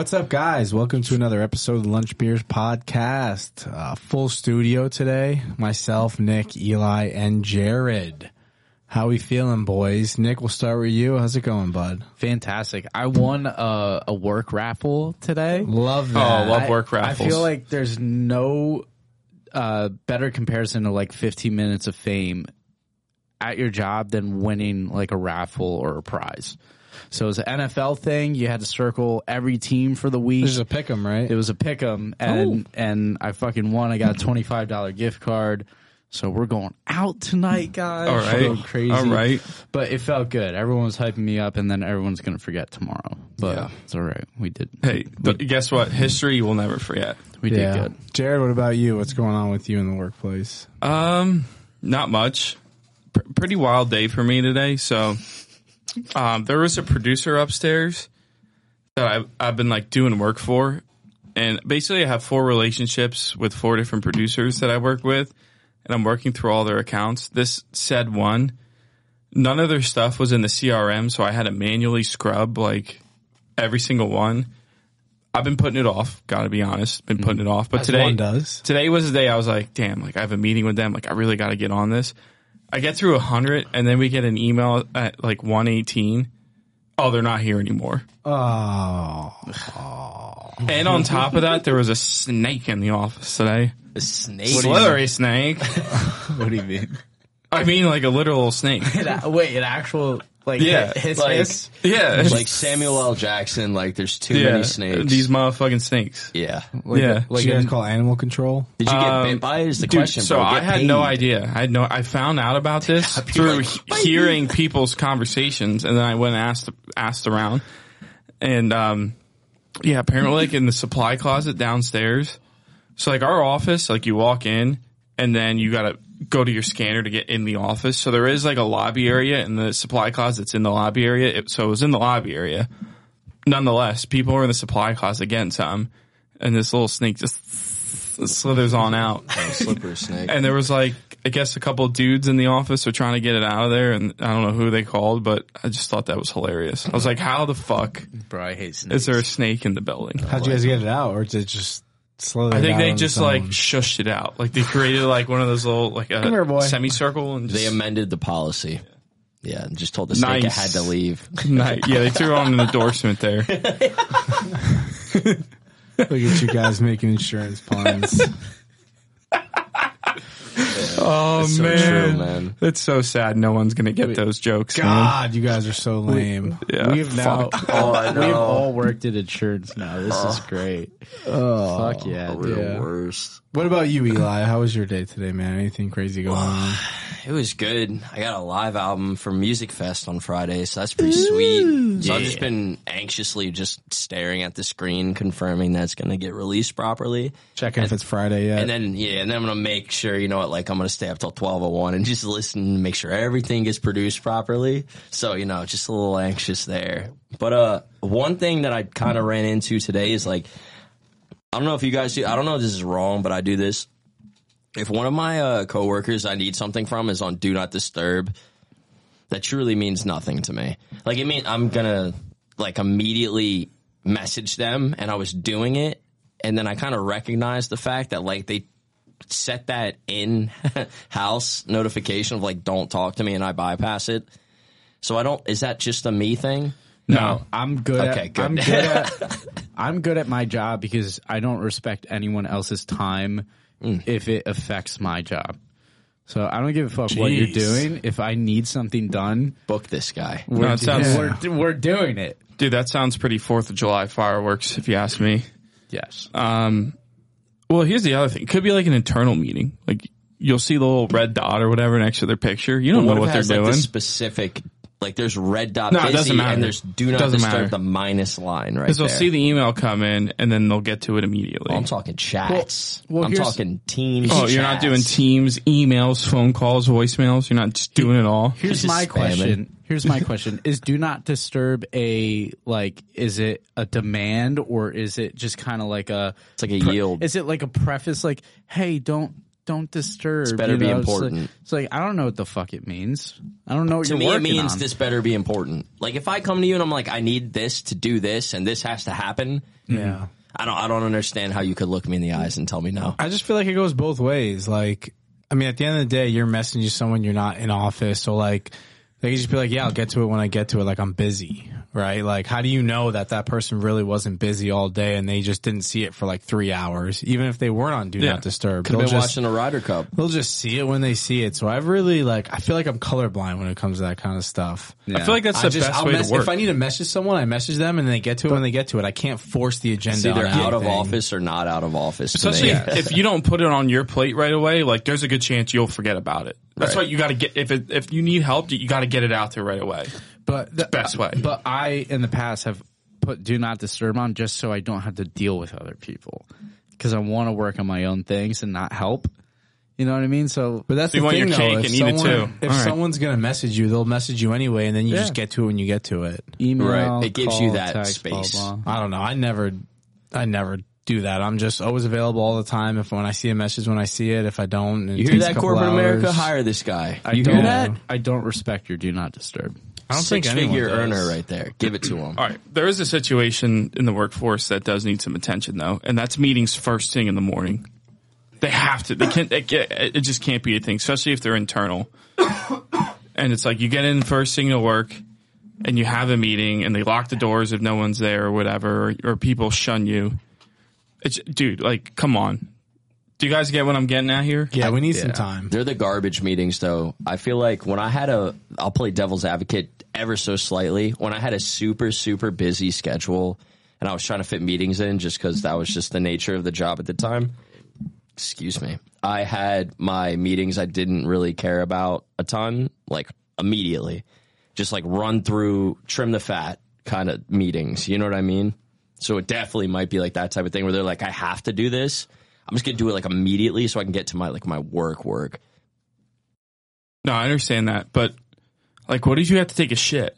What's up, guys? Welcome to another episode of the Lunch Beers Podcast. Uh, full studio today. Myself, Nick, Eli, and Jared. How we feeling, boys? Nick, we'll start with you. How's it going, bud? Fantastic. I won a, a work raffle today. Love Oh, that. love I- work raffles. I feel like there's no uh, better comparison to like 15 minutes of fame at your job than winning like a raffle or a prize. So it was an NFL thing. You had to circle every team for the week. This is a pick 'em, right? It was a pick 'em, and and I fucking won. I got a twenty five dollar gift card. So we're going out tonight, guys. All right. Going crazy. All right. But it felt good. Everyone was hyping me up, and then everyone's gonna forget tomorrow. But Yeah. it's all right. We did. Hey, th- guess what? History you will never forget. we yeah. did good. Jared, what about you? What's going on with you in the workplace? Um, not much. P- pretty wild day for me today. So, um, there was a producer upstairs that I've, I've been like doing work for. And basically I have four relationships with four different producers that I work with and I'm working through all their accounts. This said one, none of their stuff was in the CRM. So I had to manually scrub like every single one. I've been putting it off. Gotta be honest. Been putting it off. But As today, today was the day I was like, damn, like I have a meeting with them. Like I really got to get on this. I get through a hundred and then we get an email at like 118. Oh, they're not here anymore. Oh, And on top of that, there was a snake in the office today. A snake. Slithery snake. What do you mean? I mean, like a literal snake. Wait, an actual like Yeah, hiss, like- hiss? Yeah. like Samuel L. Jackson. Like there's too yeah. many snakes. These motherfucking snakes. yeah. like, Yeah. Like you guys call animal control? Did you get Um, bit by it? Is the Dude, question. so bro. I Get had no idea. I had no. I found out about this through like, he- hearing people's conversations, and then I went and asked asked around, and um, yeah, apparently like in the supply closet downstairs. So like our office, like you walk in, and then you gotta go to your scanner to get in the office. So there is like a lobby area, and the supply closet's in the lobby area. It, so it was in the lobby area. Nonetheless, people were in the supply closet getting some, and this little snake just slithers on out. Oh, slippery snake. And there was like, I guess a couple of dudes in the office were trying to get it out of there, and I don't know who they called, but I just thought that was hilarious. I was like, how the fuck Bro, I hate snakes. is there a snake in the building? How'd you guys get it out, or did it just slowly? I think they just like shushed it out. Like they created like one of those little like a here, boy. semicircle and they amended the policy. Yeah, and just told the snake it Nice. had to leave. Nice. yeah, they threw on an endorsement there. look at you guys making insurance puns. Oh so man. true, man. It's so sad. No one's gonna get those jokes. man. God, you guys are so lame. Yeah, oh, We've now Oh, we've all worked at insurance now. This is oh. great. Oh, Fuck yeah, oh, Real dude. Yeah. worst. What about you, Eli? How was your day today, man? Anything crazy going on? It was good. I got a live album for Music Fest on Friday, so that's pretty sweet. So I've just been anxiously just staring at the screen, confirming that's going to get released properly. Checking if it's Friday yet. And then yeah, and then I'm gonna make sure you know what, like I'm gonna stay up till twelve oh one and just listen and make sure everything gets produced properly. So, you know, just a little anxious there. But uh one thing that I kinda ran into today is like I don't know if you guys do I don't know if this is wrong, but I do this. If one of my uh coworkers I need something from is on do not disturb, that truly means nothing to me. Like it mean I'm gonna like immediately message them and I was doing it and then I kind of recognized the fact that like they set that in house notification of like don't talk to me and I bypass it. So I don't is that just a me thing? No, I'm good. Okay, at, good. I'm good at I'm good at my job because I don't respect anyone else's time Mm. if it affects my job. So I don't give a fuck what you're doing. If I need something done, Book this guy. No, it sounds, we're we're doing it. dude, that sounds pretty Fourth of July fireworks, if you ask me. Yes. Um, well, here's the other thing. It could be like an internal meeting. Like you'll see the little red dot or whatever next to their picture. You don't know if what they're has, like, doing. the specific like there's red dot No, it busy doesn't matter. and there's do not Doesn't disturb matter. the minus line right Because they'll see the email come in and then they'll get to it immediately. I'm talking chats. Well, well, I'm here's- talking teams. oh, you're not chats. doing Teams, emails, phone calls, voicemails. You're not just doing it all. Here's just my spamming. question. Here's my question. Is do not disturb a like is it a demand or is it just kind of like a It's like a yield. Is it like a preface like hey, don't don't disturb. It's better be It's like- important. It's like, I don't know what the fuck it means. I don't know what to you're me, it means on. this better be important. Like if I come to you and I'm like, I need this to do this, and this has to happen. Yeah. I don't. I don't understand how you could look me in the eyes and tell me no. I just feel like it goes both ways. Like, I mean, at the end of the day, you're messaging someone you're not in office. So like, they could just be like, yeah, I'll get to it when I get to it. Like I'm busy, right? Like, how do you know that that person really wasn't busy all day and they just didn't see it for like three hours, even if they weren't on do Yeah. not disturb? Could have They'll been just, watching a Ryder Cup. they'll just see it when they see it. So I've really like, I feel like I'm colorblind when it comes to that kind of stuff. I feel like that's I the just, best I'll way mess- to work. If I need to message someone, I message them and they get to it when they get to it. I can't force the agenda. It's either on out of office or not out of office. Especially me. if you don't put it on your plate right away, like there's a good chance you'll forget about it. That's Right. why you got to get if it, if you need help, you got to get it out there right away. But the best way. But I, in the past, have put do not disturb on just so I don't have to deal with other people because I want to work on my own things and not help. You know what I mean? So, But that's So you the want thing, your though. cake if and eat it someone- too. If All right. someone's gonna message you, they'll message you anyway, and then you Yeah. just get to it when you get to it. email, Right. It gives you that text, space. blah. I don't know. I never, I never do that. I'm just always available all the time. If when I see a message, when I see it. If I don't, it you hear takes a that, couple corporate America? Hire this guy. I you don't, hear that? I don't respect your do not disturb. I don't Six think anyone figure does. earner right there. Give it to him. All right, there is a situation in the workforce that does need some attention though, and that's meetings first thing in the morning. They have to. They can't. They get, it just can't be a thing, especially if they're internal. and it's like you get in first thing to work, and you have a meeting, and they lock the doors if no one's there or whatever, or, or people shun you. It's, dude, like, come on. Do you guys get what I'm getting at here? Yeah, we need some time. They're the garbage meetings, though. I feel like when I had a, I'll play devil's advocate ever so slightly. When I had a super, super busy schedule and I was trying to fit meetings in just because that was just the nature of the job at the time, excuse me, I had my meetings I didn't really care about a ton, like immediately. Just like run through, trim the fat kind of meetings. You know what I mean? So it definitely might be like that type of thing where they're like, I have to do this. I'm just gonna do it like immediately so I can get to my like my work work. No, I understand that, but like, what if you have to take a shit?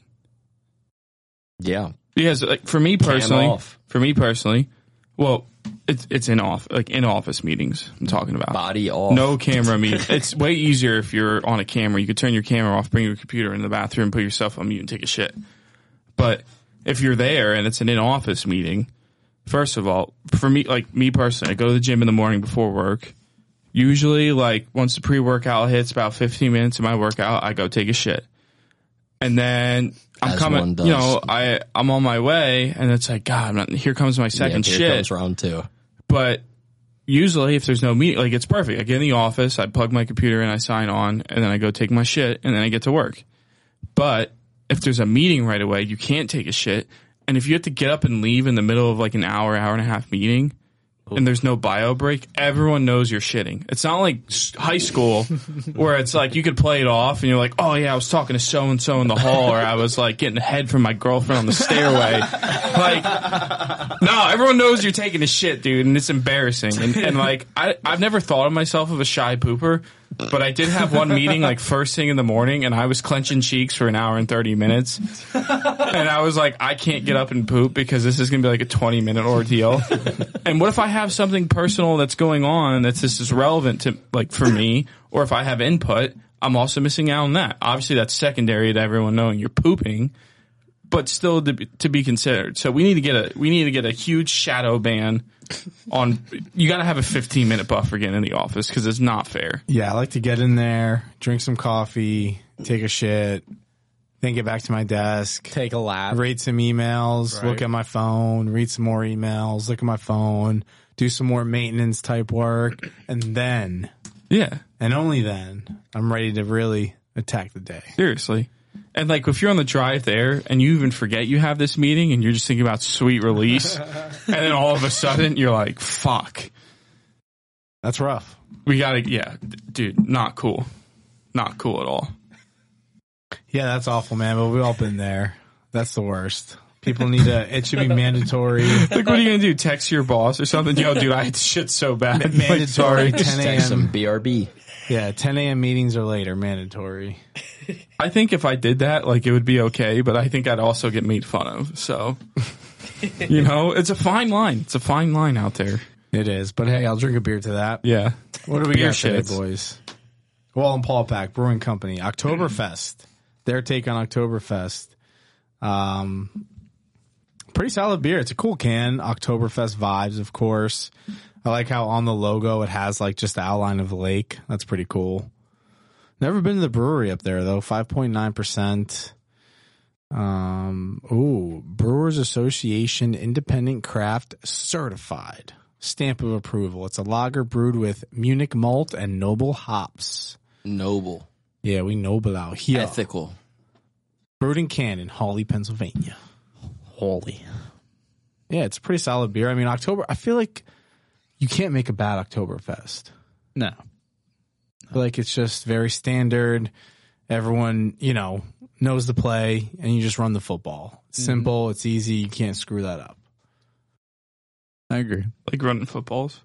Yeah. Because like for me personally, for me personally, well, it's it's in off like in office meetings. I'm talking about Body off. no camera meet. it's way easier if you're on a camera. You could turn your camera off, bring your computer in the bathroom, put yourself on mute, and take a shit. But if you're there and it's an in office meeting, first of all, for me, like me personally, I go to the gym in the morning before work. Usually, like once the pre workout hits about 15 minutes of my workout, I go take a shit. And then I'm As coming, one does. you know, I, I'm on my way and it's like, God, I'm not, here comes my second here shit comes round two. but usually if there's no meeting, like it's perfect. I get in the office, I plug my computer in, I sign on, and then I go take my shit, and then I get to work. But if there's a meeting right away, you can't take a shit. And if you have to get up and leave in the middle of like an hour, hour and a half meeting, and there's no bio break, everyone knows you're shitting. It's not like high school where it's like you could play it off and you're like, oh yeah, I was talking to so and so in the hall, or I was like getting a head from my girlfriend on the stairway. Like, no, everyone knows you're taking a shit, dude, and it's embarrassing. And, and like, I, I've never thought of myself of a shy pooper, but I did have one meeting like first thing in the morning, and I was clenching cheeks for an hour and thirty minutes, and I was like, I can't get up and poop because this is gonna be like a twenty minute ordeal. and what if I have something personal that's going on that's just as relevant to like for me, or if I have input, I'm also missing out on that. Obviously, that's secondary to everyone knowing you're pooping but still to be, to be considered. So we need to get a we need to get a huge shadow ban on. You got to have a 15 minute buffer getting in the office because it's not fair. Yeah, I like to get in there, drink some coffee, take a shit, then get back to my desk, Take a lap. read some emails, look at my phone, read some more emails, look at my phone, do some more maintenance type work, and then, Yeah, and only then, I'm ready to really attack the day. seriously. And like if you're on the drive there and you even forget you have this meeting and you're just thinking about sweet release, and then all of a sudden you're like, "Fuck, That's rough. we gotta." Yeah, d- dude, not cool, not cool at all. Yeah, that's awful, man. But we've all been there. That's the worst. People need to. It should be mandatory. Like, what are you gonna do? Text your boss or something? Yo, dude, I had shit so bad. Mandatory sorry. 10 Text some BRB. Yeah, 10 a.m. meetings or later, mandatory. I think if I did that, like it would be okay, but I think I'd also get made fun of. So, you know, it's a fine line. It's a fine line out there. It is. But hey, I'll drink a beer to that. Yeah. What do we Beer got today, boys? Wallenpaupack Brewing Company, Oktoberfest. Their take on Oktoberfest. Um, pretty solid beer. It's a cool can. Oktoberfest vibes, of course. I like how on the logo it has like just the outline of the lake. That's pretty cool. Never been to the brewery up there though. Five point nine percent. Um, ooh, Brewers Association Independent Craft Certified. Stamp of approval. It's a lager brewed with Munich malt and noble hops. Noble, Yeah, we noble out here. ethical. Brewed in can in Hawley, Pennsylvania. Holy. Yeah, it's a pretty solid beer. I mean, October, I feel like you can't make a bad Oktoberfest. No. I like it's just very standard. Everyone, you know, knows the play and you just run the football. It's simple. It's easy. You can't screw that up. I agree. Like running footballs.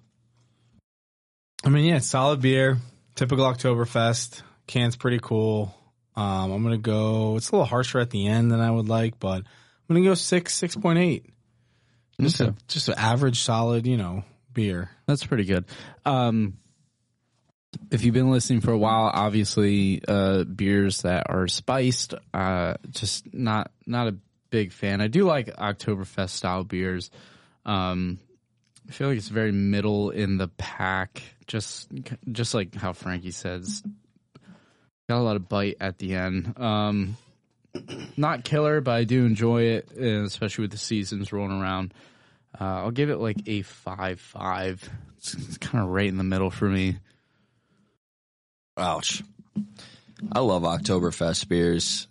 I mean, yeah, it's solid beer. Typical Oktoberfest. Can's pretty cool. Um, I'm gonna go. It's a little harsher at the end than I would like, but I'm gonna go six, six point eight. Just Okay. a just an average, solid, you know, beer. That's pretty good. Um, if you've been listening for a while, obviously, uh, beers that are spiced, uh, just not not a big fan. I do like Oktoberfest style beers. Um, I feel like it's very middle in the pack, just just like how Frankie says. Got a lot of bite at the end. Um, not killer, but I do enjoy it, especially with the seasons rolling around. Uh, I'll give it like a five five. It's, it's kind of right in the middle for me. Ouch. I love Oktoberfest beers.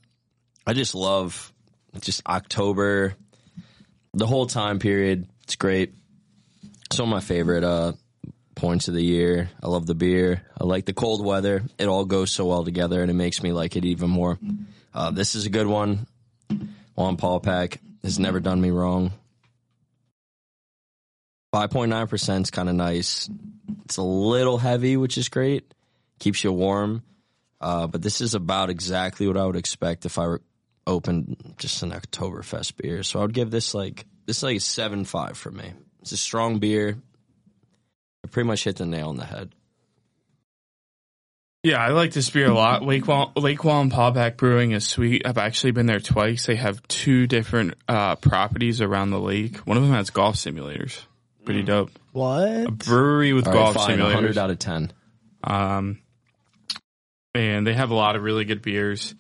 I just love just October, the whole time period. It's great. Some of my favorite uh, points of the year. I love the beer. I like the cold weather. It all goes so well together, and it makes me like it even more. Uh, this is a good one. Wallenpaupack has never done me wrong. 5.9% is kind of nice. It's a little heavy, which is great. Keeps you warm. Uh, but this is about exactly what I would expect if I were opened just an Oktoberfest beer. So I would give this like this is like a seven five for me. It's a strong beer. I pretty much hit the nail on the head. Yeah, I like this beer a lot. Lake Wall, Lake Wallenpaupack Brewing is sweet. I've actually been there twice. They have two different uh, properties around the lake. One of them has golf simulators. Pretty dope. What? A brewery with All right, golf fine, 100 simulators. out of 10. Um, and they have a lot of really good beers.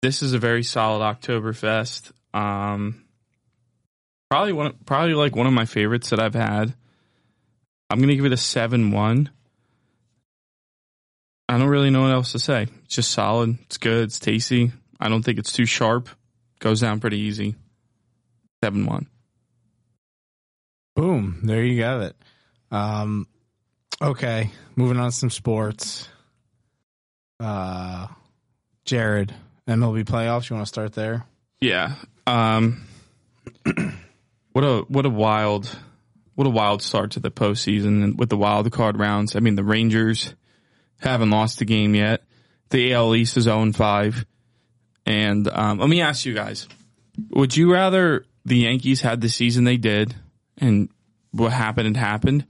This is a very solid Oktoberfest. Um, probably one, probably like one of my favorites that I've had. I'm gonna give it a seven one. I don't really know what else to say. It's just solid. It's good. It's tasty. I don't think it's too sharp. Goes down pretty easy. Seven one. Boom. There you have it. Um, okay. Moving on to some sports. Uh, Jared, MLB playoffs. You want to start there? Yeah. Um, what a what a wild what a wild start to the postseason with the wild card rounds. I mean, the Rangers haven't lost a game yet. The AL East is 0 5. And um, let me ask you guys: Would you rather the Yankees had the season they did and what happened had happened,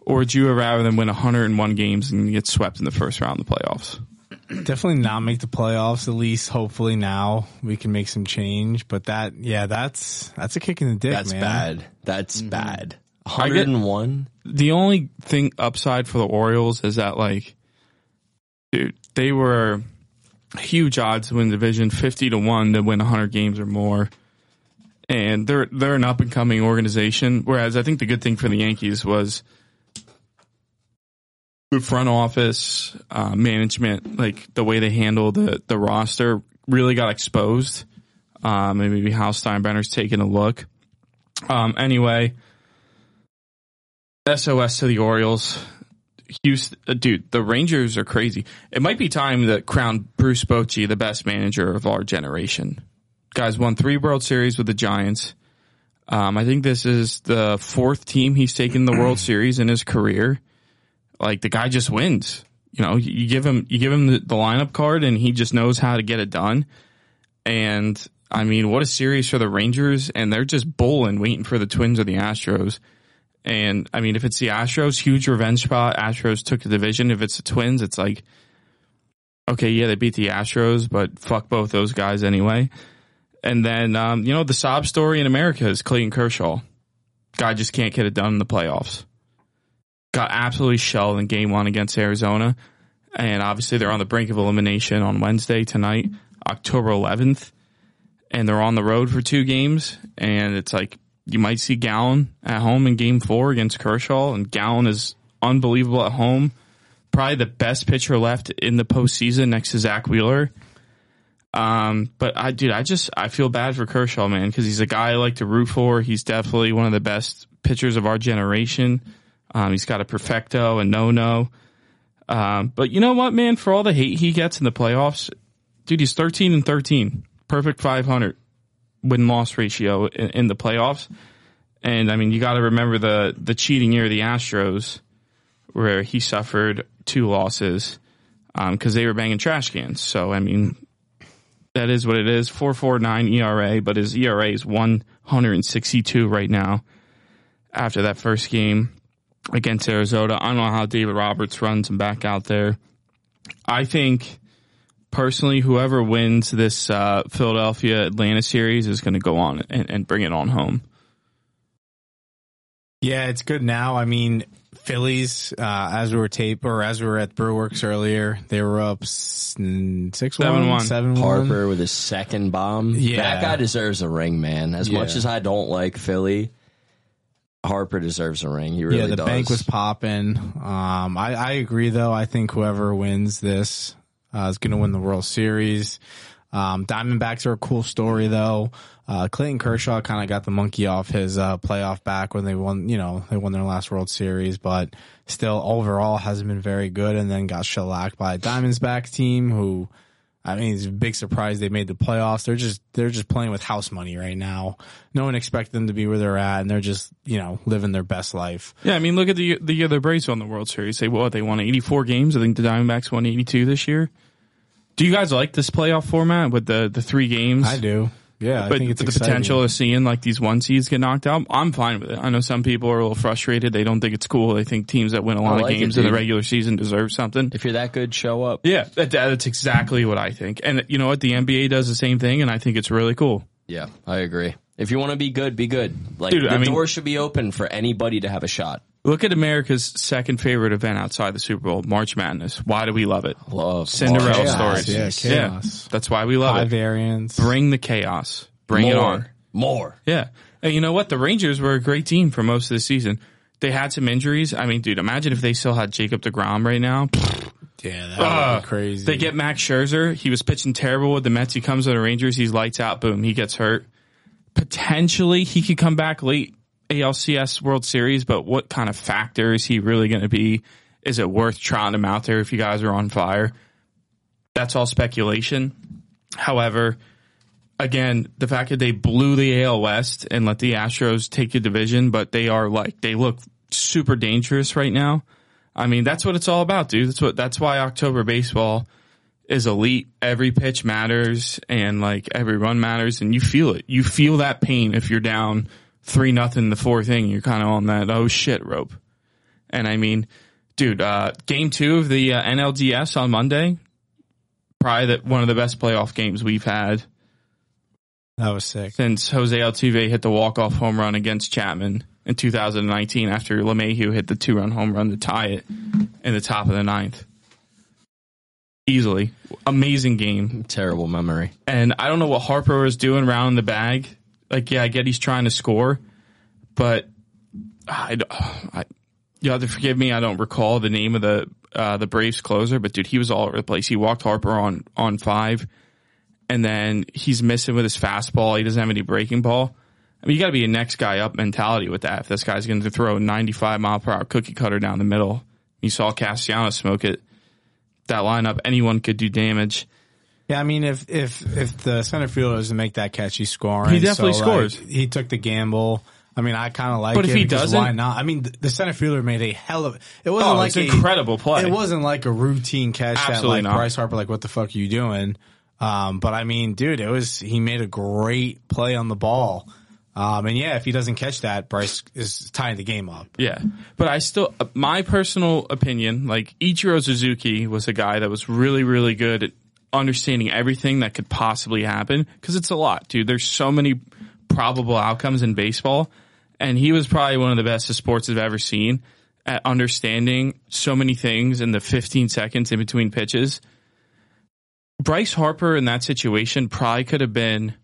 or would you rather them win 101 games and get swept in the first round of the playoffs? Definitely not make the playoffs. At least, hopefully, now we can make some change. But that, yeah, that's that's a kick in the dick, That's man. bad. That's mm-hmm. bad. I get- 101? the only thing upside for the Orioles is that like, dude, they were huge odds to win the division, fifty to one to win hundred games or more, and they're they're an up and coming organization. Whereas I think the good thing for the Yankees was the front office uh, management, like the way they handle the the roster, really got exposed. Um, and maybe how Steinbrenner's taking a look. Um, anyway. SOS to the Orioles. Houston, uh, dude, the Rangers are crazy. It might be time to crown Bruce Bochy the best manager of our generation. Guys won three World Series with the Giants. Um, I think this is the fourth team he's taken the World Series in his career. Like the guy just wins. You know, you give him you give him the, the lineup card and he just knows how to get it done. And I mean, what a series for the Rangers, and they're just bowling, waiting for the Twins or the Astros And I mean, if it's the Astros, huge revenge spot. Astros took the division. If it's the Twins, it's like, okay, yeah, they beat the Astros, but fuck both those guys anyway. And then, um, you know, the sob story in America is Clayton Kershaw. Guy just can't get it done in the playoffs. Got absolutely shelled in game one against Arizona. And obviously they're on the brink of elimination on Wednesday tonight, October 11th. And they're on the road for two games. And it's like, you might see Gallen at home in game four against Kershaw. And Gallen is unbelievable at home. Probably the best pitcher left in the postseason next to Zack Wheeler. Um, but I, dude, I just, I feel bad for Kershaw, man, cause he's a guy I like to root for. He's definitely one of the best pitchers of our generation. Um, he's got a perfecto and no no. Um, but you know what, man, for all the hate he gets in the playoffs, dude, he's 13 and 13, perfect 500 win loss ratio in, in the playoffs. And I mean, you got to remember the, the cheating year of the Astros where he suffered two losses, um, cause they were banging trash cans. So, I mean, that is what it is. 449 ERA, but his ERA is 162 right now after that first game against Arizona. I don't know how David Roberts runs him back out there. I think personally, whoever wins this uh, Philadelphia Atlanta series is going to go on and, and bring it on home. Yeah, it's good now. I mean, Phillies, uh, as we were tape or as we were at Brewworks earlier, they were up s- six Seven one, one. seven one. Harper with his second bomb. Yeah. That guy deserves a ring, man. As much as I don't like Philly, Harper deserves a ring. He really yeah, the does. bank was popping. Um, I, I agree though. I think whoever wins this uh, is going to win the World Series. Um, Diamondbacks are a cool story though. Uh, Clayton Kershaw kind of got the monkey off his uh, playoff back when they won. You know, they won their last World Series, but still overall hasn't been very good. And then got shellacked by a Diamondbacks team who. I mean, it's a big surprise they made the playoffs. They're just they're just playing with house money right now. No one expected them to be where they're at, and they're just you know living their best life. Yeah, I mean, look at the the year the Braves won the World Series. They what they won 84 games. I think the Diamondbacks won 82 this year. Do you guys like this playoff format with the the three games? I do. Yeah, I but think it's the exciting. potential of seeing like these one seeds get knocked out, I'm fine with it. I know some people are a little frustrated. They don't think it's cool. They think teams that win a lot I of like it, games in the regular season deserve something. If you're that good, show up. Yeah, that, that's exactly what I think. And you know what? The NBA does the same thing, and I think it's really cool. Yeah, I agree. If you want to be good, be good. Like Dude, the I mean- door should be open for anybody to have a shot. Look at America's second favorite event outside the Super Bowl, March Madness. Why do we love it? Love Cinderella Chaos, stories. yeah, chaos. that's why we love High it. variance. Bring the chaos. Bring more, it on. More. Yeah. And you know what? The Rangers were a great team for most of the season. They had some injuries. I mean, dude, imagine if they still had Jacob DeGrom right now. Yeah, that would Ugh. be crazy. They get Max Scherzer. He was pitching terrible with the Mets. He comes to the Rangers. He's lights out. Boom. He gets hurt. Potentially, he could come back late ALCS World Series, but what kind of factor is he really going to be? Is it worth trotting him out there if you guys are on fire? That's all speculation. However, again, the fact that they blew the AL West and let the Astros take the division, but they are like, they look super dangerous right now. I mean, that's what it's all about, dude. That's what, that's why October baseball is elite. Every pitch matters and like every run matters and you feel it. You feel that pain if you're down three nothing the fourth inning. You're kind of on that, oh shit rope. And I mean, dude, uh, game two of the uh, NLDS on Monday, probably the, one of the best playoff games we've had that was sick. since Jose Altuve hit the walk-off home run against Chapman in 2019 after LeMahieu hit the two-run home run to tie it in the top of the ninth. Easily. Amazing game. Terrible memory. And I don't know what Harper was doing around the bag. Like, yeah, I get he's trying to score, but I, I you have to forgive me. I don't recall the name of the, uh, the Braves closer, but dude, he was all over the place. He walked Harper on, on five and then he's missing with his fastball. He doesn't have any breaking ball. I mean, you got to be a next guy up mentality with that. If this guy's going to throw a 95 mile per hour cookie cutter down the middle, you saw Castellanos smoke it. That lineup, anyone could do damage. Yeah, I mean, if if if the center fielder doesn't make that catch, he's scoring. He definitely So, scores. like, he took the gamble. I mean, I kind of like But if he doesn't- why not? I mean, the, center fielder made a hell of. It wasn't Oh, like a incredible play. It wasn't like a routine catch that like not. Bryce Harper. Like, what the fuck are you doing? Um, but I mean, dude, it was he made a great play on the ball. Um, and yeah, if he doesn't catch that, Bryce is tying the game up. Yeah, but I still, my personal opinion, like Ichiro Suzuki was a guy that was really, really good at understanding everything that could possibly happen because it's a lot, dude. There's so many probable outcomes in baseball, and he was probably one of the best sports I've ever seen at understanding so many things in the 15 seconds in between pitches. Bryce Harper in that situation probably could have been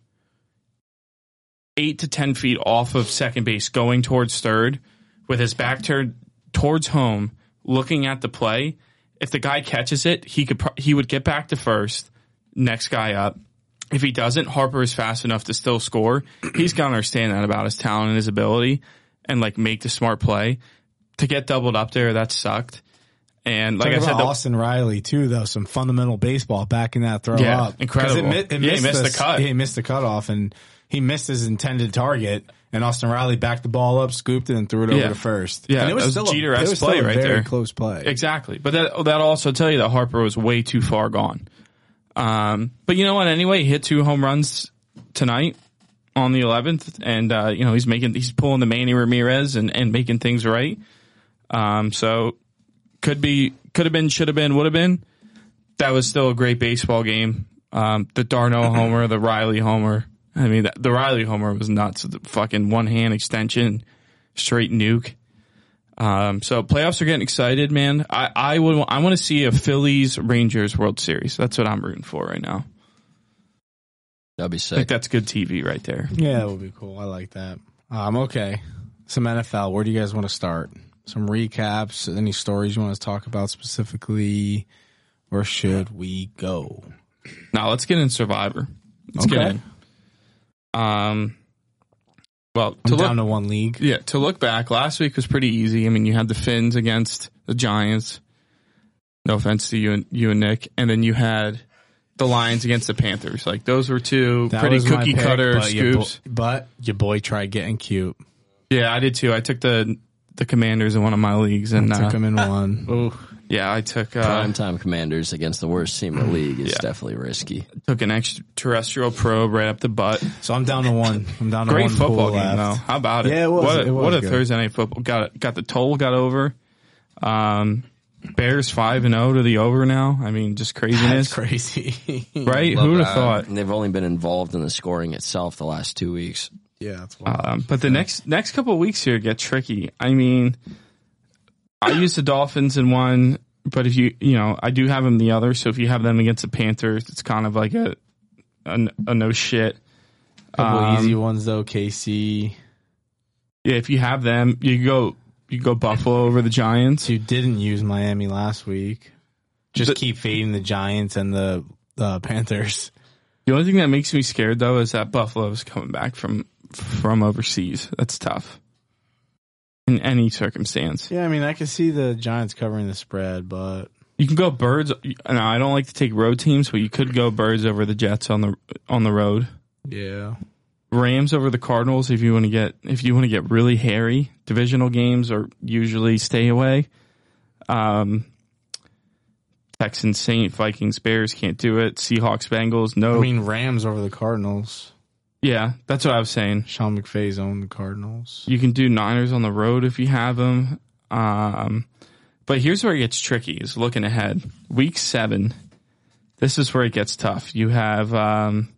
eight to 10 feet off of second base going towards third with his back turned towards home, looking at the play. If the guy catches it, he could, he would get back to first, next guy up. If he doesn't, Harper is fast enough to still score. He's got to understand that about his talent and his ability and like make the smart play. To get doubled up there, that sucked. And like Talk I said, the, Austin Riley too, though. Some fundamental baseball backing that throw up. Yeah, up. incredible. mi- Yeah, he missed the cut. He missed the cutoff and he missed his intended target. And Austin Riley backed the ball up, scooped it, and threw it over to first. Yeah, and that was still a, it was play a right very there. close play. Exactly. But that that also tell you that Harper was way too far gone. Um, but you know what? Anyway, he hit two home runs tonight on the 11th, and uh, you know he's making he's pulling the Manny Ramirez and and making things right. Um, so could be could have been should have been would have been. That was still a great baseball game. Um, the d'Arnaud homer, the Riley homer. I mean, the, the Riley homer was nuts. The fucking one hand extension, straight nuke. Um, so playoffs are getting excited, man. I, I would, I want to see a Phillies Rangers World Series. That's what I'm rooting for right now. That'd be I think sick. that's good TV right there. Yeah, that would be cool. I like that. Um, okay. Some NFL. Where do you guys want to start? Some recaps. Any stories you want to talk about specifically? Where should we go? Now let's get in Survivor. Let's Okay. get in. Um, well, I'm to down look, to one league. yeah, to look back, last week was pretty easy. I mean, you had the Finns against the Giants. No offense to you and you and Nick, and then you had the Lions against the Panthers. Like those were two That pretty cookie pick, cutter but your bo- scoops. but your boy tried getting cute. Yeah, I did too. I took the the Commanders in one of my leagues, and uh, Took him in one. yeah, I took uh, Primetime Commanders against the worst team in the league is Yeah. definitely risky. took an extraterrestrial probe right up the butt. So I'm down to one. I'm down to Great one football game left. though. How about it? Yeah, it was. What a, It was what a good. Thursday night football. Got got the toll got over. Um, Bears five and zero to the over now. I mean, just craziness, That's crazy. right? Who would have thought? And they've only been involved in the scoring itself the last two weeks. Yeah, that's wild. Um, but the next next couple of weeks here get tricky. I mean, I use the Dolphins in one, but if you you know I do have them the other. So if you have them against the Panthers, it's kind of like a a, a no shit. couple um, easy ones though. KC. Yeah, if you have them, you go you go Buffalo over the Giants. You didn't use Miami last week. Just The- keep fading the Giants and the the Panthers. The only thing that makes me scared though is that Buffalo is coming back from from overseas. That's tough in any circumstance. Yeah, I mean, I can see the Giants covering the spread, but You can go birds. Now I don't like to take road teams, but you could go birds over the Jets on the on the road. yeah, Rams over the Cardinals if you want to get if you want to get really hairy. Divisional games are usually stay away. Um, Texans, Saint, Vikings, Bears can't do it. Seahawks, Bengals, no. I mean Rams over the Cardinals. Yeah, that's what I was saying. Sean McVay's own the Cardinals. You can do Niners on the road if you have them. Um, but here's where it gets tricky: is looking ahead. Week seven. This is where it gets tough. You have um,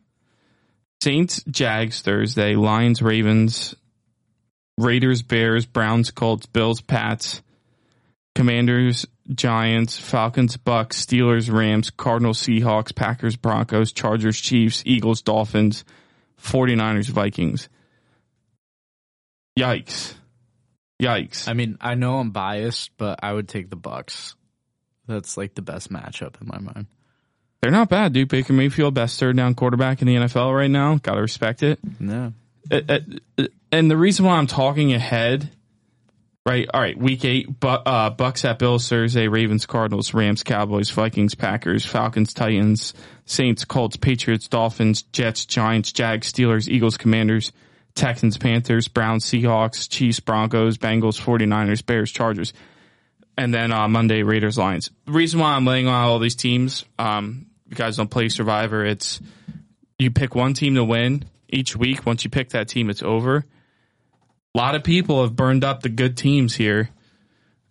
Saints, Jags Thursday, Lions, Ravens, Raiders, Bears, Browns, Colts, Bills, Pats, Commanders, Giants, Falcons, Bucs, Steelers, Rams, Cardinals, Seahawks, Packers, Broncos, Chargers, Chiefs, Eagles, Dolphins, 49ers, Vikings. Yikes. Yikes. I mean, I know I'm biased, but I would take the Bucs. That's like the best matchup in my mind. They're not bad, dude. Baker Mayfield, best third down quarterback in the NFL right now. Got to respect it. No. Uh, uh, And the reason why I'm talking ahead, right? All right, week eight, Bu- uh, Bucs at Bills Thursday, Ravens, Cardinals, Rams, Cowboys, Vikings, Packers, Falcons, Titans, Saints, Colts, Patriots, Dolphins, Jets, Giants, Jags, Steelers, Eagles, Commanders, Texans, Panthers, Browns, Seahawks, Chiefs, Broncos, Bengals, 49ers, Bears, Chargers. And then uh, Monday, Raiders, Lions. The reason why I'm laying out all these teams, um, you guys don't play Survivor. It's you pick one team to win, each week. Once you pick that team, it's over. A lot of people have burned up the good teams here,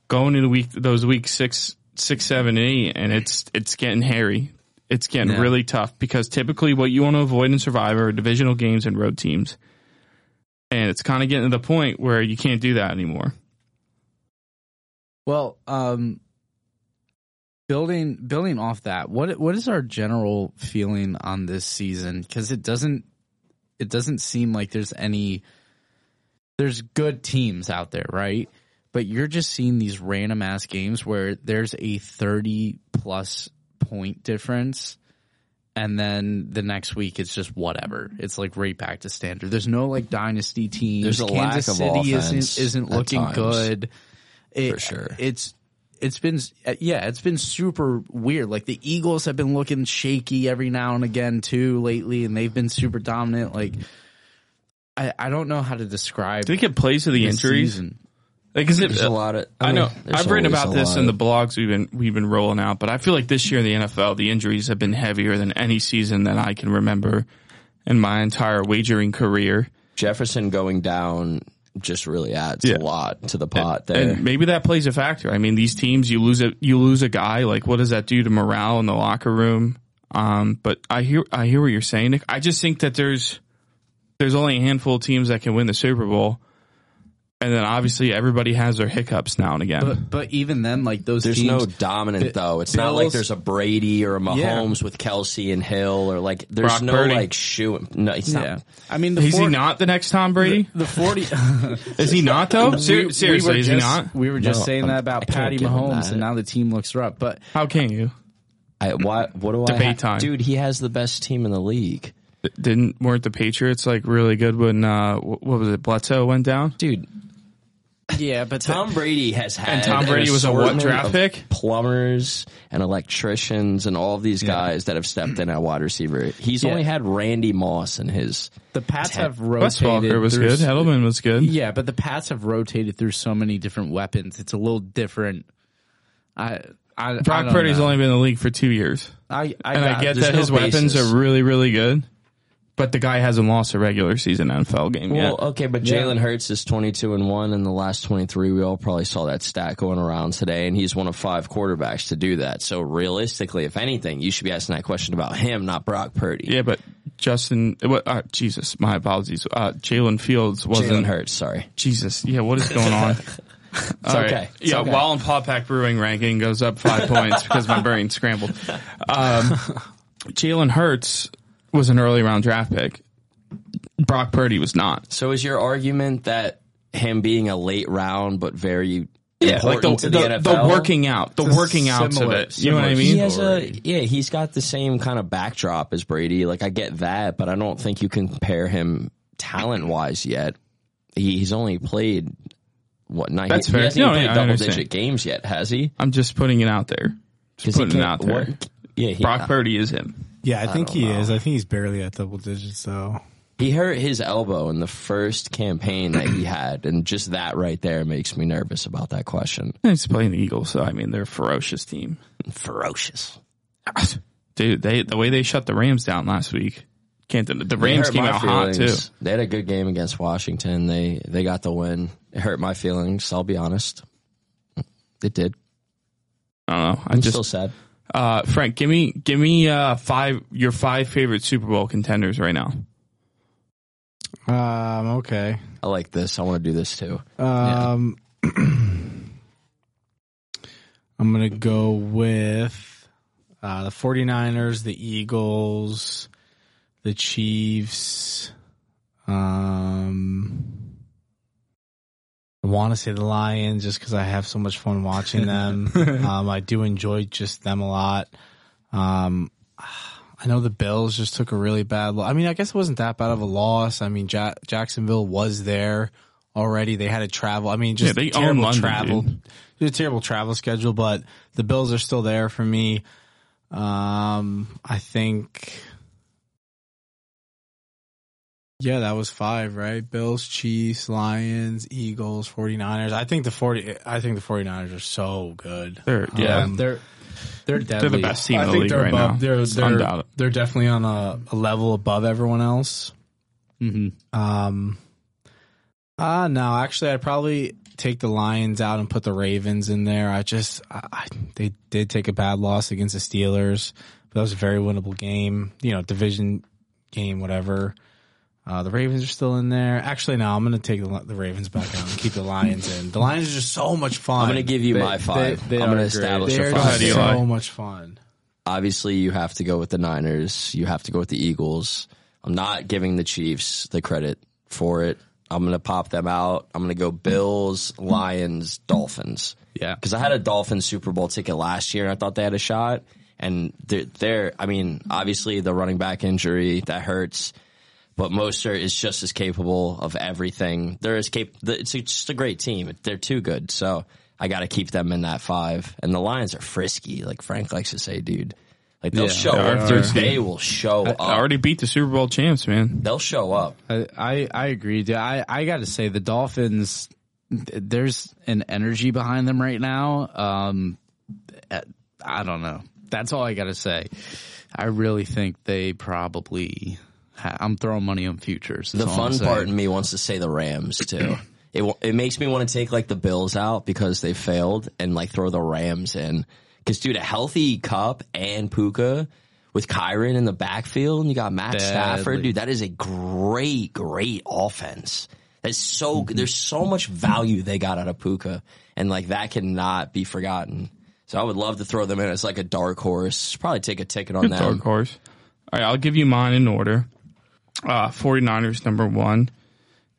going into week those weeks six, six, seven, and eight, and it's it's getting hairy. It's getting Yeah. really tough because typically what you want to avoid in Survivor are divisional games and road teams, and it's kind of getting to the point where you can't do that anymore. Well, um, building building off that, what what is our general feeling on this season? Because it doesn't it doesn't seem like there's any there's good teams out there, right? But you're just seeing these random ass games where there's a thirty plus point difference. And then the next week, it's just whatever. It's like right back to standard. There's no like dynasty teams. There's a lack Kansas of City isn't isn't looking times. good. It, For sure. It's it's been yeah, it's been super weird. Like the Eagles have been looking shaky every now and again too lately, and they've been super dominant. Like I I don't know how to describe. I think it plays to the this injuries. season. Like, is it? There's a lot of. I, know. mean, there's I've written about this in the blogs we've been we've been rolling out, but I feel like this year in the NFL, the injuries have been heavier than any season that I can remember in my entire wagering career. Jefferson going down just really adds Yeah. a lot to the pot there. And maybe that plays a factor. I mean, these teams, you lose a you lose a guy. Like, what does that do to morale in the locker room? Um, but I hear I hear what you're saying, Nick. I just think that there's there's only a handful of teams that can win the Super Bowl, and then obviously everybody has their hiccups now and again. But but even then, like those There's teams, no dominant Bi- though. It's not like there's a Brady or a Mahomes with Kelce and Hill or like there's Brock no Purdy. like shoe. No, it's yeah. not. I mean, the is he not the next Tom Brady? the forty? Is he not though? Ser- We- seriously, we is just, he not? We were just No, saying I'm- that about Patty Mahomes, and now the team looks rough. But How can you? I, why, what do I Debate have? time. Dude, he has the best team in the league. Didn't weren't the Patriots like really good when uh what was it Bledsoe went down? Dude, yeah, but Tom Brady has had And Tom an Brady was a what assortment draft pick? Plumbers and electricians and all of these guys that have stepped in at wide receiver. He's Yeah. only had Randy Moss in his. the Pats Ten- have Wes rotated. Welker was through good. s- Edelman was good. Yeah, but the Pats have rotated through so many different weapons. It's a little different. I, I Brock I Purdy's know. only been in the league for two years, I, I, and I get that no his weapons basis. are really really good, but the guy hasn't lost a regular season NFL game Well, yet. okay, but Jalen Hurts is 22 and 1 in the last 23. We all probably saw that stat going around today, and he's one of five quarterbacks to do that. So realistically, if anything, you should be asking that question about him, not Brock Purdy. Yeah, but Justin, what? Uh, Jesus, my apologies. Uh, Jalen Fields wasn't. Jalen Hurts, sorry. Jesus, yeah, what is going on? It's okay. It's yeah, okay. Wallenpaupack Brewing ranking goes up five points because my brain scrambled. Um, Jalen Hurts was an early round draft pick. Brock Purdy was not. So is your argument that him being a late round but very Yeah, like the, to the, the, the working out, the It's working outs of similar- it. You know what I mean? He has a yeah. He's got the same kind of backdrop as Brady. Like I get that, but I don't think you can compare him talent wise yet. He, he's only played what nine? That's he, fair. He hasn't No, even yeah, played double digit games yet, has he? I'm just putting it out there. Just 'Cause he putting it out there. what- yeah, he, Brock uh, Purdy is him. Yeah, I think don't he know. is. I think he's barely at double digits though. he hurt his elbow in the first campaign that he had, and just that right there makes me nervous about that question. He's playing the Eagles, so I mean they're a ferocious team. Ferocious. Dude, they the way they shut the Rams down last week. Can't the, the Rams hurt came my out hot too. feelings. They had a good game against Washington. They they got the win. It hurt my feelings. I'll be honest. It did. I don't know. I I'm just still sad. Uh Frank, give me give me uh five your five favorite Super Bowl contenders right now. Um, okay. I like this. I want to do this too. Um, I'm going to go with uh, the 49ers, the Eagles, the Chiefs. Um, I want to say the Lions just because I have so much fun watching them. um, I do enjoy just them a lot. Um, I know the Bills just took a really bad loss. I mean, I guess it wasn't that bad of a loss. I mean, ja- Jacksonville was there already. They had to travel. I mean, just Yeah, terrible London, travel. dude. Just a terrible travel schedule, but the Bills are still there for me. Um, I think. Yeah, that was five, right? Bills, Chiefs, Lions, Eagles, 49ers. I think the 40 I think the 49ers are so good. They're yeah. Um, they're they're they're deadly. the best team I in the think league they're right above. now. They're they're they're definitely on a, a level above everyone else. Um, uh no, actually, I'd probably take the Lions out and put the Ravens in there. I just, I, I, they did take a bad loss against the Steelers, but that was a very winnable game. You know, division game, whatever. Uh, the Ravens are still in there. Actually, no, I'm going to take the, the Ravens back out and keep the Lions in. The Lions are just so much fun. I'm going to give you They- my five. they- they I'm going are to great. establish They're a Go just ahead, so much fun. Obviously, you have to go with the Niners. You have to go with the Eagles. I'm not giving the Chiefs the credit for it. I'm going to pop them out. I'm going to go Bills, Lions, Dolphins. Yeah. Because I had a Dolphins Super Bowl ticket last year. and I thought they had a shot. And they're, they're, I mean, obviously the running back injury, that hurts. But Mostert is just as capable of everything. They're as cap- It's just a great team. They're too good. So I got to keep them in that five. And the Lions are frisky, like Frank likes to say, dude. Like they'll Yeah, show they are up. Dude. They will show up. I already beat the Super Bowl champs, man. They'll show up. I, I, I agree. dude. I, I got to say the Dolphins. There's an energy behind them right now. Um, uh, I don't know. That's all I got to say. I really think they probably. Ha- I'm throwing money on futures. The fun part in me wants to say the Rams too. It it makes me want to take like the Bills out because they failed and like throw the Rams in. Because dude, a healthy Kupp and Puka with Kyren in the backfield, and you got Matt Stafford, dude. That is a great, great offense. That's so Mm-hmm. there's so much value they got out of Puka, and like that cannot be forgotten. So I would love to throw them in as like a dark horse. Probably take a ticket on Good them. dark horse. All right, I'll give you mine in order. Uh, 49ers number one,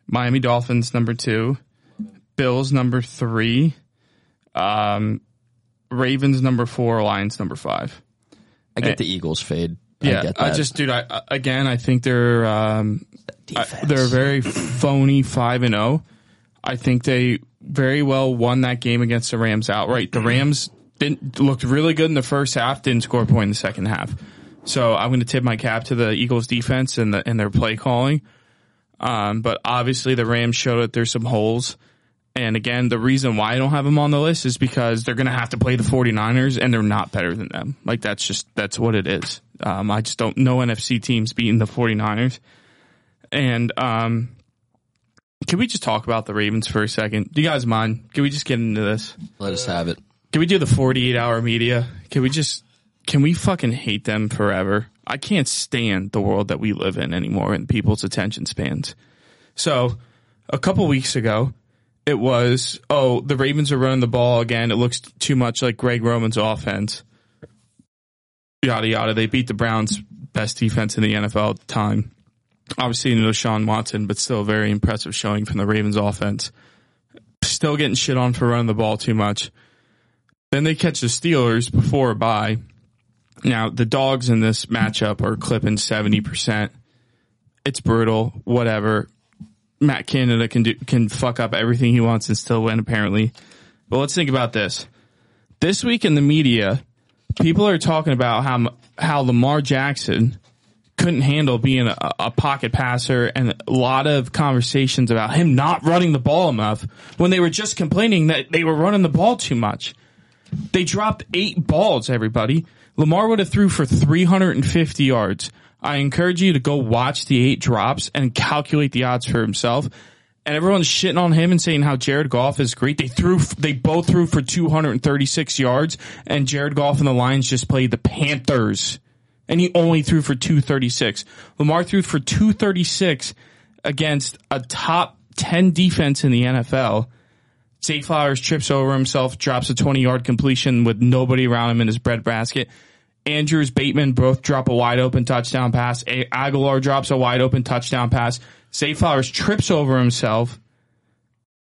Miami Dolphins number two, Bills number three, um, Ravens number four, Lions number five. I get the Eagles fade. I Yeah, get I, just, dude, I, I- again, I think they're, um, I- they're a very phony five and zero. I think they very well won that game against the Rams outright. The Rams didn't looked really good in the first half, didn't score a point in the second half. So I'm going to tip my cap to the Eagles defense and the and their play calling. Um, but obviously the Rams showed that there's some holes. And again, the reason why I don't have them on the list is because they're going to have to play the 49ers and they're not better than them. Like that's just, that's what it is. Um, I just don't know NFC teams beating the 49ers. And, um, can we just talk about the Ravens for a second? Do you guys mind? Can we just get into this? Let us have it. Can we do the 48 hour media? Can we just, can we fucking hate them forever? I can't stand the world that we live in anymore and people's attention spans. So a couple weeks ago, it was, oh, the Ravens are running the ball again. It looks too much like Greg Roman's offense. Yada, yada. They beat the Browns' best defense in the NFL at the time. Obviously, no Sean Watson, but still very impressive showing from the Ravens offense. Still getting shit on for running the ball too much. Then they catch the Steelers before a bye. Now, the dogs in this matchup are clipping 70%. It's brutal, whatever. Matt Canada can do, can fuck up everything he wants and still win, apparently. But let's think about this. This week in the media, people are talking about how, how Lamar Jackson couldn't handle being a, a pocket passer and a lot of conversations about him not running the ball enough when they were just complaining that they were running the ball too much. They dropped eight balls, everybody. Lamar would have threw for 350 yards. I encourage you to go watch the eight drops and calculate the odds for himself. And everyone's shitting on him and saying how Jared Goff is great. They threw, they both threw for 236 yards and Jared Goff and the Lions just played the Panthers and he only threw for 236. Lamar threw for 236 against a top 10 defense in the NFL. Zay Flowers trips over himself, drops a 20 yard completion with nobody around him in his bread basket. Andrews, Bateman both drop a wide open touchdown pass. Agholor drops a wide open touchdown pass. Zay Flowers trips over himself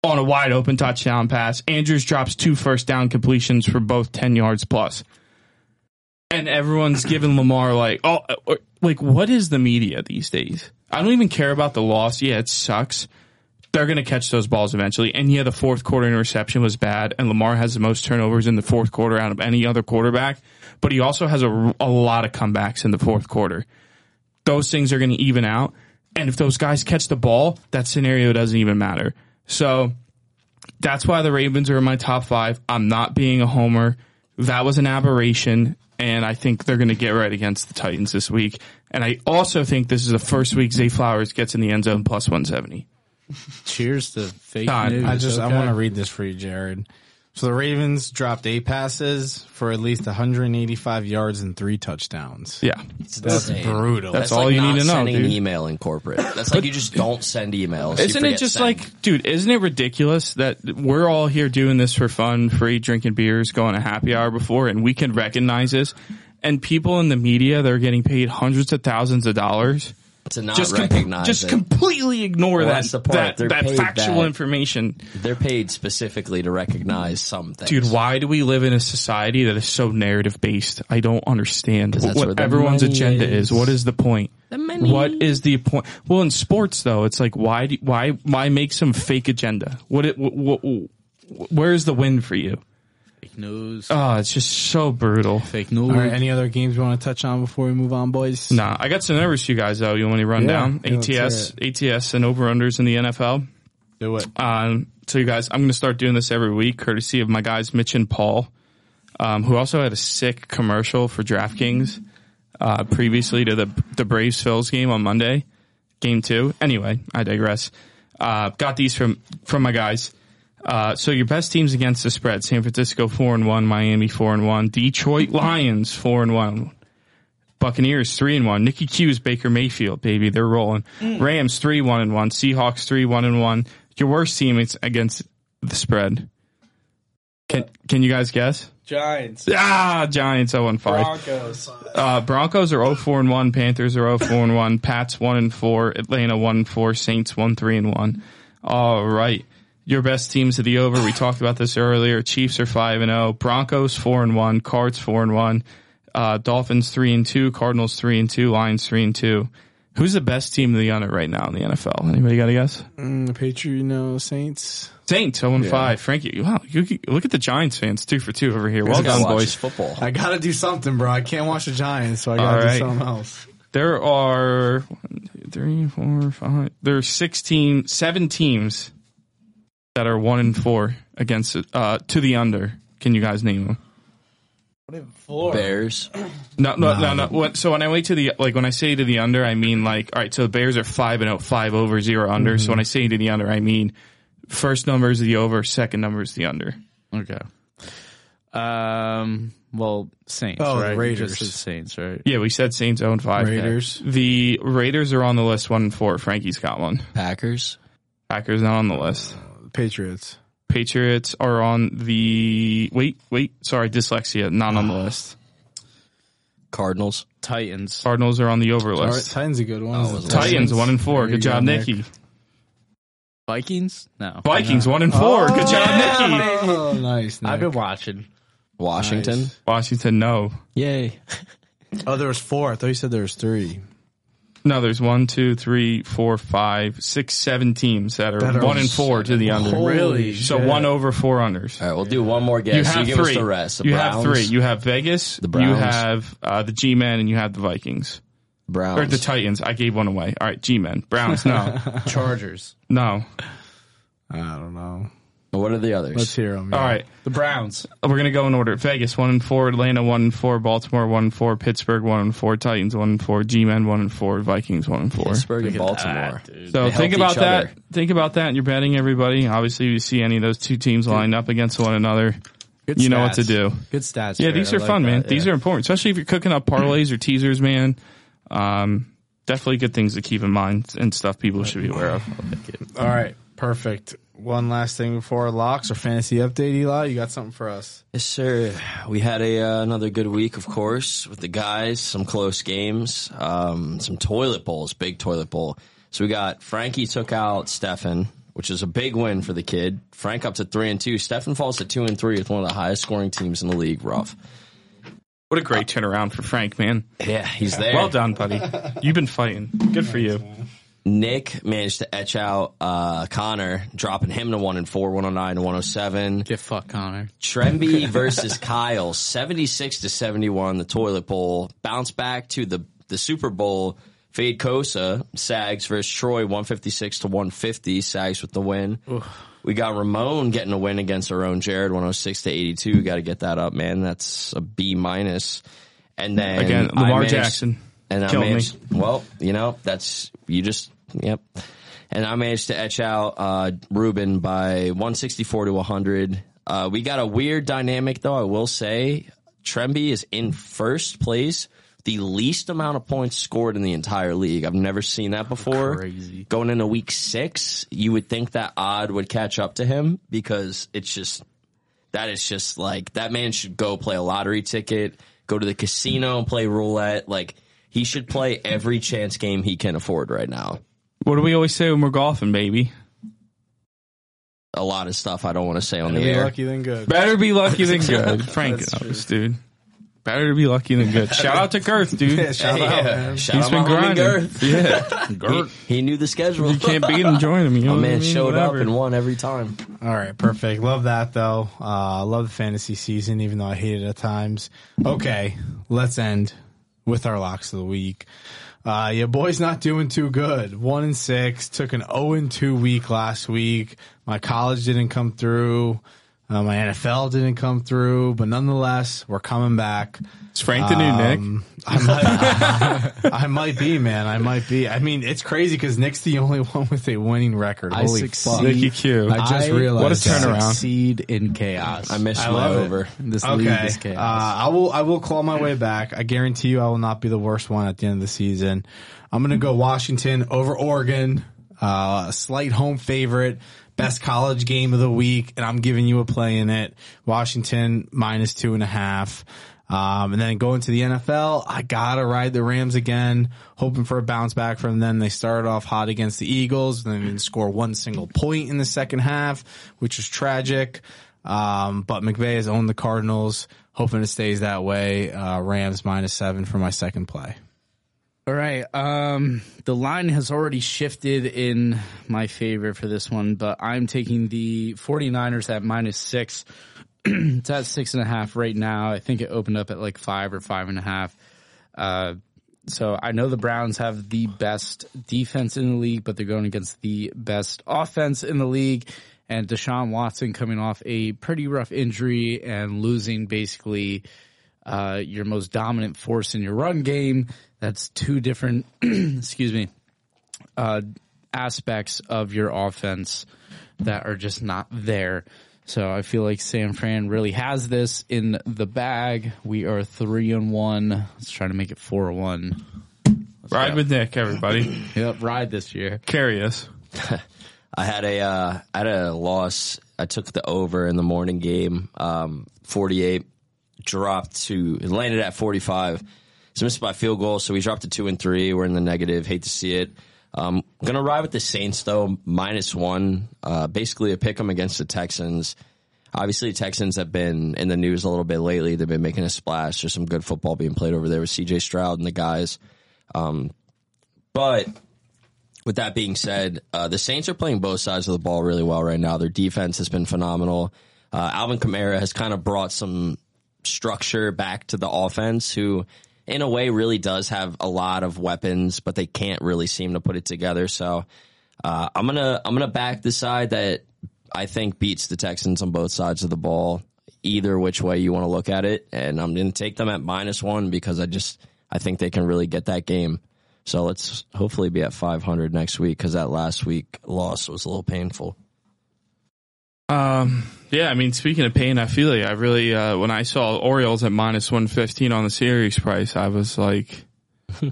on a wide open touchdown pass. Andrews drops two first down completions for both 10 yards plus. And everyone's giving Lamar like, oh, uh, like what is the media these days? I don't even care about the loss. Yeah, it sucks they're going to catch those balls eventually. And yeah, the fourth quarter interception was bad, and Lamar has the most turnovers in the fourth quarter out of any other quarterback. But he also has a, a lot of comebacks in the fourth quarter. Those things are going to even out. And if those guys catch the ball, that scenario doesn't even matter. So that's why the Ravens are in my top five. I'm not being a homer. That was an aberration. and I think they're going to get right against the Titans this week. And I also think this is the first week Zay Flowers gets in the end zone plus 170. Cheers to fake God, news. I just I want to read this for you, Jared. So the Ravens dropped eight passes for at least 185 yards and three touchdowns. Yeah. That's insane. brutal. That's That's all like you not need to know, sending an dude. email in corporate. That's like you just don't send emails. Isn't it just send. like, dude, isn't it ridiculous that we're all here doing this for fun, free, drinking beers, going to happy hour before, and we can recognize this? And people in the media, they're getting paid hundreds of thousands of dollars. To not Just, com- recognize just it. completely ignore Well, that, that's that, that factual that. information. They're paid specifically to recognize something. Dude, why do we live in a society that is so narrative based? I don't understand that's what everyone's agenda is. is. What is the point? The money. What is the point? Well, in sports though, it's like why do, why why make some fake agenda? What it what, where's the win for you? Fake news. Oh, it's just so brutal. fake news. All right, any other games you want to touch on before we move on, boys? Nah, I got some numbers for you guys though. You want me to run Yeah, down yeah, let's ATS ATS and over unders in the NFL? Do it. Um, so you guys, I'm going to start doing this every week, courtesy of my guys Mitch and Paul, um, who also had a sick commercial for DraftKings uh, previously to the the Braves Phils game on Monday, game two. Anyway, I digress. Uh, got these from from my guys. Uh, so your best teams against the spread: San Francisco four and one, Miami four and one, Detroit Lions four and one, Buccaneers three and one. Nicky Q's Baker Mayfield, baby, they're rolling. Rams three one and one. Seahawks three one and one. Your worst team is against the spread. Can can you guys guess? Giants, Ah, Giants zero and five. Broncos. Uh, Broncos are 0 4 and 1. Panthers are 0 4 and 1. Pats 1 and 4. Atlanta 1 and 4. Saints 1 3 and 1. All right. Your best teams of the over. We talked about this earlier. Chiefs are 5 and 0. Broncos 4 and 1. Cards 4 and 1. Uh, Dolphins 3 and 2. Cardinals 3 and 2. Lions 3 and 2. Who's the best team of the under right now in the NFL? Anybody got a guess? Mm, the Patriot, no Saints. Saints 0 and 5. Frankie, wow, you, you- look at the Giants fans. Two for two over here. Well done, boys. football. I gotta do something, bro. I can't watch the Giants, so I gotta right. do something else. There are one, two, three, four, five. There are 16, seven teams that are one and four against uh, to the under. Can you guys name them? four Bears. No, no, no, no. What, so when I wait to the, like when I say to the under, I mean like, all right, so the Bears are five and out, five over, zero under. So when I say to the under, I mean first number is the over, second number is the under. Okay. Um. Well, Saints. Oh, right? You Raiders. Just said Saints, right? Yeah, we said Saints own 5. Raiders. The Raiders are on the list, one and four. Frankie's got one. Packers. Packers not on the list. Patriots. Patriots are on the wait, wait, sorry, dyslexia, not on the ah. list. Cardinals. Titans. Cardinals are on the over All right, list. Titans a good one. Oh, it was Titans one and four. There you Good job, go, Nick. Nicky. Vikings. No. Vikings one and four. Good oh, job, Nicky. Oh, nice. I've been watching. Washington. Nice. Washington, no, Yay. Oh, there was four. I thought you said there was three. No. There's one, two, three, four, five, six, seven teams that are, That are one and four to the under. Holy Really? So shit. one over, four unders. All right, we'll do one more guess. You have give three. us the rest. The you Browns. have three. You have Vegas. The Browns. You have uh, the G-men, and you have the Vikings Browns. or the Titans. I gave one away. All right, G-men, Browns. No, Chargers. no. I don't know. What are the others? Let's hear them. All right. The Browns. We're gonna go in order. Vegas one and four, Atlanta one and four, Baltimore one and four, Pittsburgh one and four, Titans one and four, G-men one and four, Vikings one and four. Pittsburgh and Baltimore. that. So They think help about each that. other. Think about that. and You're betting everybody. Obviously, you see any of those two teams lined up against one another. Good You know what to stats. do. Good stats. Yeah, Jared. these I are like fun, man. that, These yeah. are important, especially if you're cooking up parlays or teasers, man. Um, definitely good things to keep in mind and stuff people should be aware of. All right. Perfect. One last thing before locks or fantasy update, Eli. You got something for us? Yes, sir. We had a uh, another good week, of course, with the guys. Some close games, um, some toilet bowls, big toilet bowl. So we got Frankie took out Stefan, which is a big win for the kid. Frank up to three and two. Stefan falls to two and three with one of the highest scoring teams in the league. Rough. What a great turnaround for Frank, man. Yeah, he's there. Well done, buddy. You've been fighting. Good for you. Nick managed to etch out uh, Connor, dropping him to one and four, one hundred nine to one hundred seven. Get fucked, Connor. Tremby versus Kyle, 76 to 71, the toilet bowl. Bounce back to the, the Super Bowl. Fade Kosa, Sags versus Troy, 156 to 150. Sags with the win. We got Ramon getting a win against our own Jared, 106 to 82. Got to get that up, man. That's a B minus. and then Again, Lamar managed- Jackson. and I Killed me. Well, you know, that's you just yep. And I managed to etch out uh, Ruben by 164 to 100. Uh, we got a weird dynamic, though. I will say, Tremby is in first place, the least amount of points scored in the entire league. I've never seen that before. Crazy. Going into week six, you would think that odd would catch up to him because it's just that is just like that man should go play a lottery ticket, go to the casino and play roulette. Like he should play every chance game he can afford right now. What do we always say when we're golfing, baby? A lot of stuff I don't want to say on the Be air. lucky than good. Better be lucky than good. Frank That's knows, dude. Better to be lucky than good. Shout out to Girth, dude. Yeah, shout out, Yeah. man. Shout He's out been my homie grinding. Girth. Yeah. He, he knew the schedule. You can't beat him, join him. You know My what I man mean? showed up Whatever. and won every time. All right, perfect. Love that though. Uh, love the fantasy season, even though I hate it at times. Okay, let's end with our locks of the week. Uh, your boy's not doing too good. One and six. Took an zero and two week last week. My college didn't come through. Uh, my NFL didn't come through, but nonetheless, we're coming back. Is Frank the new Nick? Um, I might, I might be, man. I might be. I mean, it's crazy because Nick's the only one with a winning record. I Holy succeed. fuck! Nicky Q. I just realized What a turnaround. Succeed in chaos. I missed I my love it. over. This league Okay, is uh, chaos. I will. I will claw my way back. I guarantee you, I will not be the worst one at the end of the season. I'm going to go Washington over Oregon. Uh, a slight home favorite, best college game of the week, and I'm giving you a play in it. Washington minus two and a half. Um, and then going to the NFL, I gotta ride the Rams again, hoping for a bounce back from them. They started off hot against the Eagles, and then didn't score one single point in the second half, which was tragic. Um, but McVay has owned the Cardinals, hoping it stays that way. Uh, Rams minus seven for my second play. All right. Um, the line has already shifted in my favor for this one, but I'm taking the 49ers at minus six. it's at six and a half right now. I think it opened up at like five or five and a half. Uh, so I know the Browns have the best defense in the league, but they're going against the best offense in the league. And Deshaun Watson coming off a pretty rough injury and losing basically uh, your most dominant force in your run game. That's two different, excuse me, uh, aspects of your offense that are just not there. So I feel like San Fran really has this in the bag. We are three and one. Let's try to make it four and one. Ride with Nick, everybody. Yep, ride this year. Carry us. I had a uh, I had a loss. I took the over in the morning game. Um, 48 dropped to landed at 45. So missed by field goal. So we dropped to two and three. We're in the negative. Hate to see it. Um, gonna ride with the Saints though, minus one. Uh, basically a pick 'em against the Texans. Obviously, Texans have been in the news a little bit lately. They've been making a splash. There's some good football being played over there with CJ Stroud and the guys. Um, but with that being said, uh, the Saints are playing both sides of the ball really well right now. Their defense has been phenomenal. Uh, Alvin Kamara has kind of brought some structure back to the offense, who in a way really does have a lot of weapons, but they can't really seem to put it together. So uh, I'm gonna I'm gonna back the side that I think beats the Texans on both sides of the ball, either which way you want to look at it, and I'm gonna take them at minus one because I just I think they can really get that game. So let's hopefully be at 500 next week because that last week loss was a little painful. Um, yeah, I mean, speaking of pain, I feel like I really, uh, when I saw Orioles at minus 115 on the series price, I was like, I,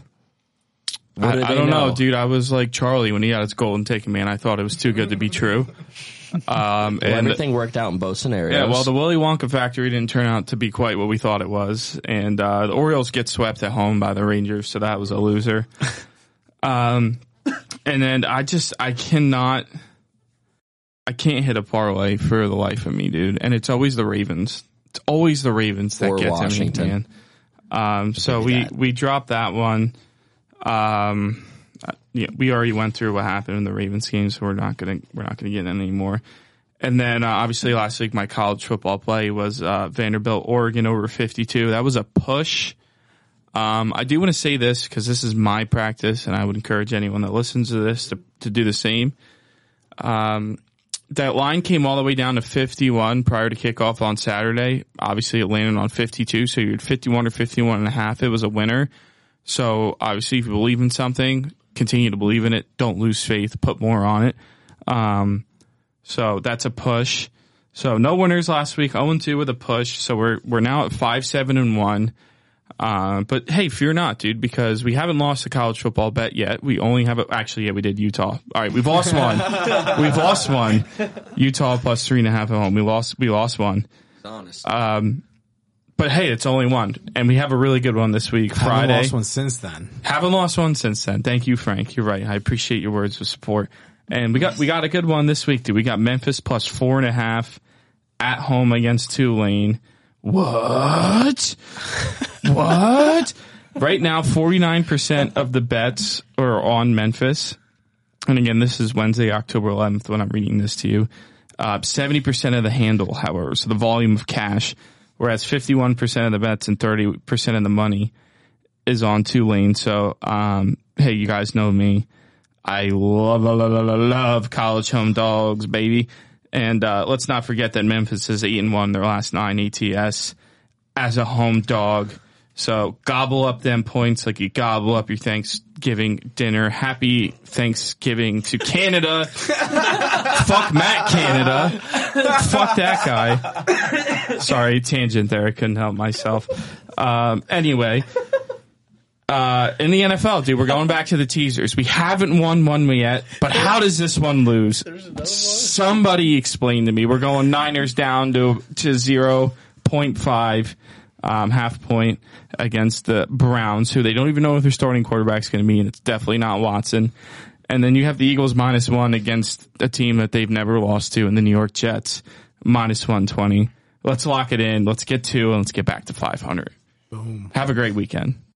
do I they don't know? know? dude. I was like Charlie when he got his golden ticket, man. I thought it was too good to be true. Um, Well, and everything worked out in both scenarios. yeah, well, the Willy Wonka factory didn't turn out to be quite what we thought it was, and uh, the Orioles get swept at home by the Rangers, so that was a loser. um, and then I just I cannot, I can't hit a parlay for the life of me, dude. And it's always the Ravens. It's always the Ravens that Or get Washington. me, man. Um, so we that. we dropped that one. Um, uh, yeah, we already went through what happened in the Ravens game, so we're not gonna we're not gonna get in anymore. And then uh, obviously last week my college football play was uh, Vanderbilt Oregon over 52. That was a push. Um, I do want to say this because this is my practice, and I would encourage anyone that listens to this to to do the same. Um, that line came all the way down to 51 prior to kickoff on Saturday. Obviously, it landed on 52, so you're at 51 or 51 and a half. It was a winner. So obviously, if you believe in something, continue to believe in it. Don't lose faith. Put more on it. Um, so that's a push. So no winners last week. 0 2 with a push. So we're we're now at five seven and one. Uh, but hey, fear not, dude, because we haven't lost a college football bet yet. We only have a, actually, yeah, we did Utah. All right, we've lost one. we've lost one. Utah plus three and a half at home. We lost. We lost one. Honest. Um, but hey, it's only one, and we have a really good one this week. Haven't Friday. lost one since then. Haven't lost one since then. Thank you, Frank. You're right. I appreciate your words of support. And we got we got a good one this week, dude. We got Memphis plus four and a half at home against Tulane. What? what? Right now, forty nine percent of the bets are on Memphis. And again, this is Wednesday, October 11th when I'm reading this to you. Uh, 70% of the handle, however, so the volume of cash, whereas 51% of the bets and 30% of the money is on Tulane. So, um, hey, you guys know me. I love, love, love, love college home dogs, baby. And, uh, let's not forget that Memphis has eight and one their last nine ATS as a home dog. So gobble up them points like you gobble up your Thanksgiving dinner. Happy Thanksgiving to Canada. Fuck Matt Canada. Fuck that guy. Sorry, tangent there. I couldn't help myself. Um, anyway, uh, in the NFL, dude, we're going back to the teasers. We haven't won one yet, but how does this one lose? Somebody explain to me. We're going Niners down to to zero point five, um, half point against the Browns, who they don't even know what their starting quarterback's going to be, and it's definitely not Watson. And then you have the Eagles minus one against a team that they've never lost to, and the New York Jets minus one twenty. Let's lock it in. Let's get two, and let's get back to five hundred. Boom. Have a great weekend.